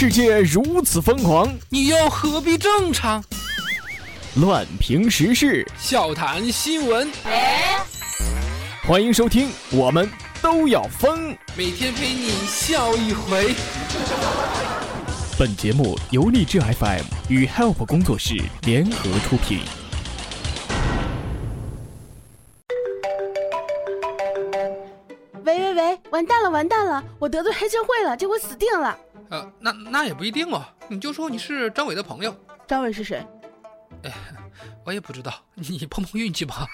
世界如此疯狂，你又何必正常？乱评时事，笑谈新闻，欢迎收听，我们都要疯。每天陪你笑一回。本节目由荔枝 FM 与 Help 工作室联合出品。喂喂喂，完蛋了完蛋了，我得罪黑社会了，这回死定了。呃，那那也不一定哦，你就说你是张伟的朋友。张伟是谁？哎，我也不知道，你碰碰运气吧。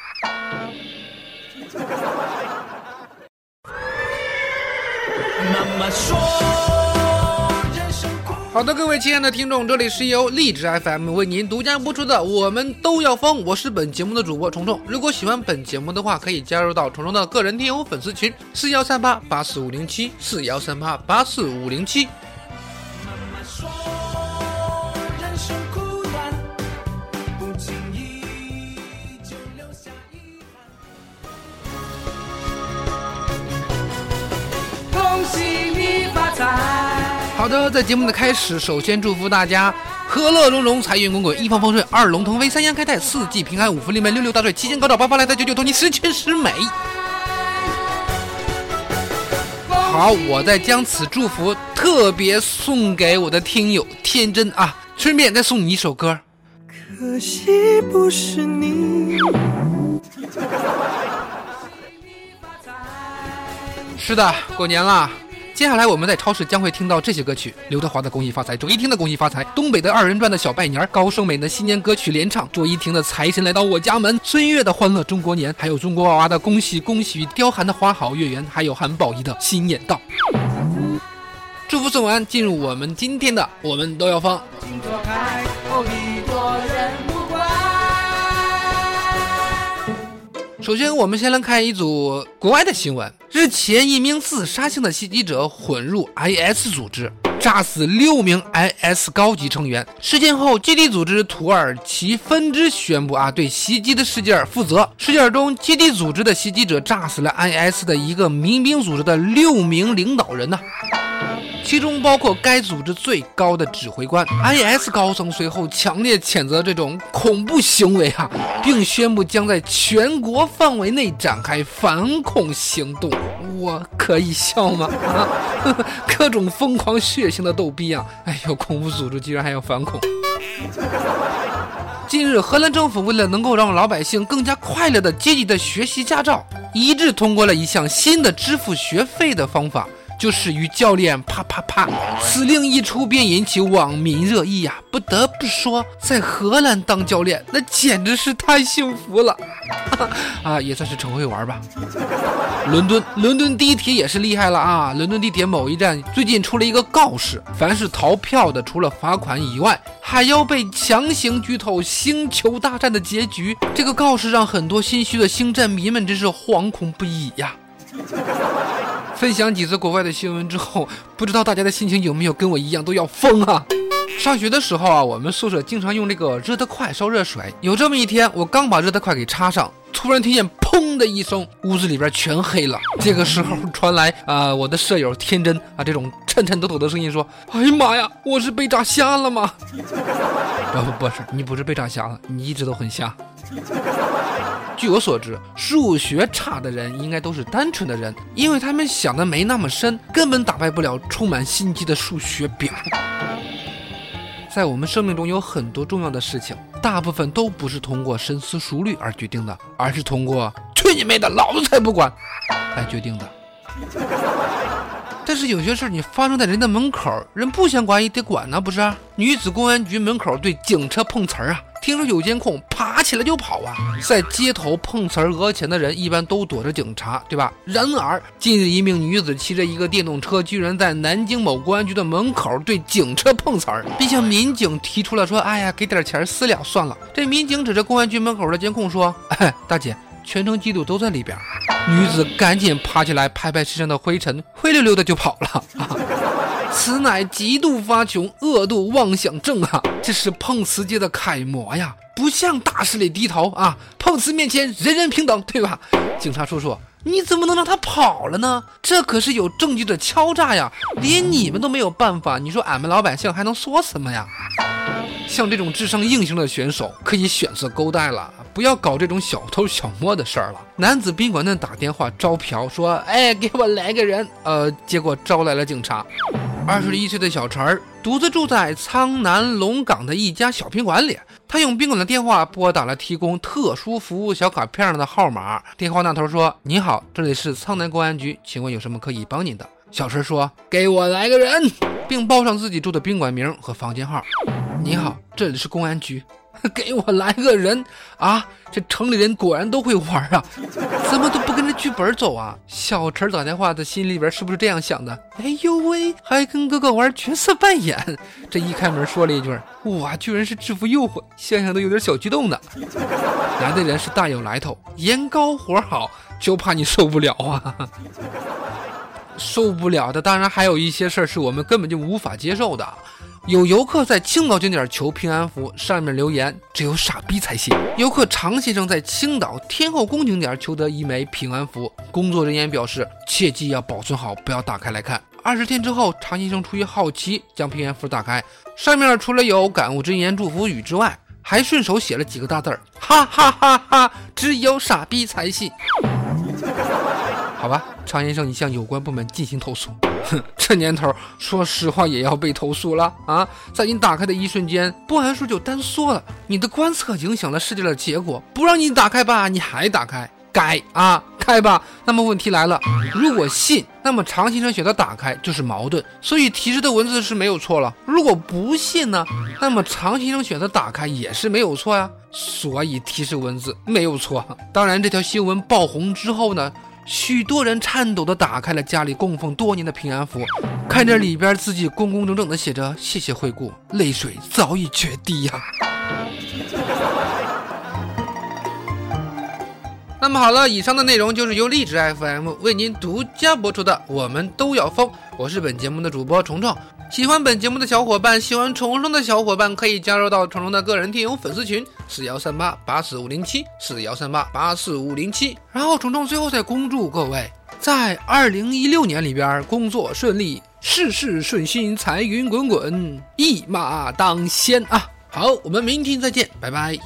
妈妈说。好的，各位亲爱的听众，这里是由荔枝 FM 为您独家播出的《我们都要疯》，我是本节目的主播虫虫。如果喜欢本节目的话，可以加入到虫虫的个人听友粉丝群：四幺三八八四五零七四幺三八八四五零七。好的，在节目的开始，首先祝福大家和乐融融，财源滚滚，一帆风顺，二龙腾飞，三阳开泰，四季平安，五福临门，六六大顺，七星高照，八方来财，九九同心，十全十美。好，我再将此祝福特别送给我的听友天真啊，顺便再送你一首歌。可惜不是你。是的，过年了。接下来我们在超市将会听到这些歌曲：刘德华的《恭喜发财》，周一婷的《恭喜发财》，东北的二人转的小拜年，高胜美的新年歌曲联唱，卓依婷的《财神来到我家门》，孙悦的《欢乐中国年》，还有中国娃娃的《恭喜恭喜》，刁寒的《花好月圆》，还有韩宝仪的《心眼到》。祝福送完，进入我们今天的，我们都要放。首先，我们先来看一组国外的新闻。日前，一名自杀性的袭击者混入 IS 组织，炸死六名 IS 高级成员。事件后，基地组织土耳其分支宣布啊，对袭击的事件负责。事件中，基地组织的袭击者炸死了 IS 的一个民兵组织的六名领导人呢。其中包括该组织最高的指挥官。IS 高层随后强烈谴责这种恐怖行为啊，并宣布将在全国范围内展开反恐行动。我可以笑吗？啊，各种疯狂血腥的逗逼啊！哎呦，恐怖组织居然还要反恐！近日，荷兰政府为了能够让老百姓更加快乐的、积极的学习驾照，一致通过了一项新的支付学费的方法。就是与教练啪啪啪，此令一出便引起网民热议呀！不得不说，在荷兰当教练那简直是太幸福了，啊，也算是成会玩吧。伦敦，伦敦地铁也是厉害了啊！伦敦地铁某一站最近出了一个告示，凡是逃票的，除了罚款以外，还要被强行剧透《星球大战》的结局。这个告示让很多心虚的星战迷们真是惶恐不已呀。分享几次国外的新闻之后，不知道大家的心情有没有跟我一样都要疯啊？上学的时候啊，我们宿舍经常用这个热得快烧热水。有这么一天，我刚把热得快给插上，突然听见砰的一声，屋子里边全黑了。这个时候传来啊，我的舍友天真啊这种颤颤抖抖的声音说：“哎呀妈呀，我是被炸瞎了吗？” 不不不是，你不是被炸瞎了，你一直都很瞎。据我所知，数学差的人应该都是单纯的人，因为他们想的没那么深，根本打败不了充满心机的数学表。在我们生命中有很多重要的事情，大部分都不是通过深思熟虑而决定的，而是通过“去你妹的，老子才不管”来决定的。但是有些事你发生在人的门口，人不想管也得管呢，不是？女子公安局门口对警车碰瓷儿啊！听说有监控，爬起来就跑啊！在街头碰瓷儿讹钱的人，一般都躲着警察，对吧？然而，近日一名女子骑着一个电动车，居然在南京某公安局的门口对警车碰瓷儿，并向民警提出了说：“哎呀，给点钱私了算了。”这民警指着公安局门口的监控说：“哎，大姐，全程记录都在里边。”女子赶紧爬起来，拍拍身上的灰尘，灰溜溜的就跑了。此乃极度发穷、恶度妄想症啊！这是碰瓷界的楷模呀！不向大势力低头啊！碰瓷面前人人平等，对吧？警察叔叔，你怎么能让他跑了呢？这可是有证据的敲诈呀！连你们都没有办法，你说俺们老百姓还能说什么呀？像这种智商硬性的选手，可以选择勾带了，不要搞这种小偷小摸的事儿了。男子宾馆内打电话招嫖，说：“哎，给我来个人。”呃，结果招来了警察。二十一岁的小陈儿独自住在苍南龙岗的一家小宾馆里，他用宾馆的电话拨打了提供特殊服务小卡片上的号码。电话那头说：“你好，这里是苍南公安局，请问有什么可以帮您的？”小陈说：“给我来个人。”并报上自己住的宾馆名和房间号。你好，这里是公安局，给我来个人啊！这城里人果然都会玩啊，怎么都不跟着剧本走啊？小陈打电话的心里边是不是这样想的？哎呦喂，还跟哥哥玩角色扮演，这一开门说了一句：“哇，居然是制服诱惑！”想想都有点小激动呢。来的人是大有来头，颜高活好，就怕你受不了啊！受不了的，当然还有一些事儿是我们根本就无法接受的。有游客在青岛景点求平安符，上面留言只有傻逼才信。游客常先生在青岛天后宫景点求得一枚平安符，工作人员表示切记要保存好，不要打开来看。二十天之后，常先生出于好奇将平安符打开，上面除了有感悟真言祝福语之外，还顺手写了几个大字儿：哈哈哈哈，只有傻逼才信。好吧，常先生，你向有关部门进行投诉。哼，这年头，说实话也要被投诉了啊！在你打开的一瞬间，波函数就单缩了，你的观测影响了试卷的结果。不让你打开吧，你还打开，改啊，开吧。那么问题来了，如果信，那么常先生选择打开就是矛盾，所以提示的文字是没有错了。如果不信呢，那么常先生选择打开也是没有错呀，所以提示文字没有错。当然，这条新闻爆红之后呢？许多人颤抖地打开了家里供奉多年的平安符，看着里边字迹工工整整地写着“谢谢惠顾”，泪水早已决堤呀。那么好了，以上的内容就是由荔枝 FM 为您独家播出的《我们都要疯》，我是本节目的主播虫虫。喜欢本节目的小伙伴，喜欢虫虫的小伙伴可以加入到虫虫的个人听友粉丝群，四幺三八八四五零七，四幺三八八四五零七。然后虫虫最后再恭祝各位，在二零一六年里边工作顺利，事事顺心，财源滚滚，一马当先啊！好，我们明天再见，拜拜。